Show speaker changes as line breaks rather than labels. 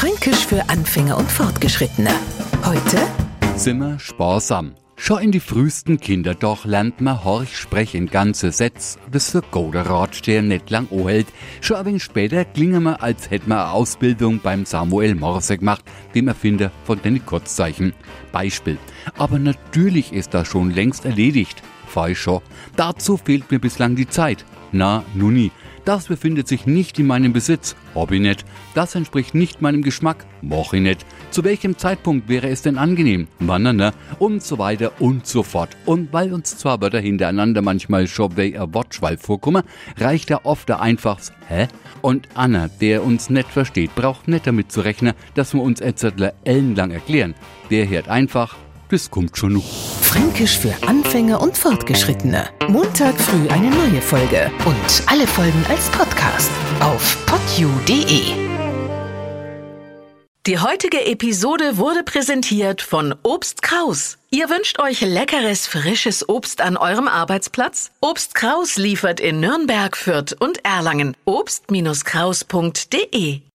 Fränkisch für Anfänger und Fortgeschrittene. Heute
Simmer sparsam. Schon in die frühesten Kinder doch lernt man horch sprechen ganze Sätze, das für gute Ratsteher nicht lang ohält. Schon ein wenig später klingen wir, als hätten wir eine Ausbildung beim Samuel Morse gemacht, dem Erfinder von den Kurzzeichen. Beispiel. Aber natürlich ist das schon längst erledigt. Falsch schon. Dazu fehlt mir bislang die Zeit. Na, nuni. Das befindet sich nicht in meinem Besitz. Nicht. Das entspricht nicht meinem Geschmack. Moch ich nicht. Zu welchem Zeitpunkt wäre es denn angenehm? Wann, ne? Und so weiter und so fort. Und weil uns zwar Wörter hintereinander manchmal wie ein Wortschwall vorkommen, reicht da oft der einfachs Hä? Und Anna, der uns nicht versteht, braucht nicht damit zu rechnen, dass wir uns Etzettler ellenlang erklären. Der hört einfach, das kommt schon noch.
Fränkisch für Anfänger und Fortgeschrittene. Montag früh eine neue Folge und alle Folgen als Podcast auf podu.de. Die heutige Episode wurde präsentiert von Obst Kraus. Ihr wünscht euch leckeres, frisches Obst an eurem Arbeitsplatz? Obst Kraus liefert in Nürnberg, Fürth und Erlangen. Obst-Kraus.de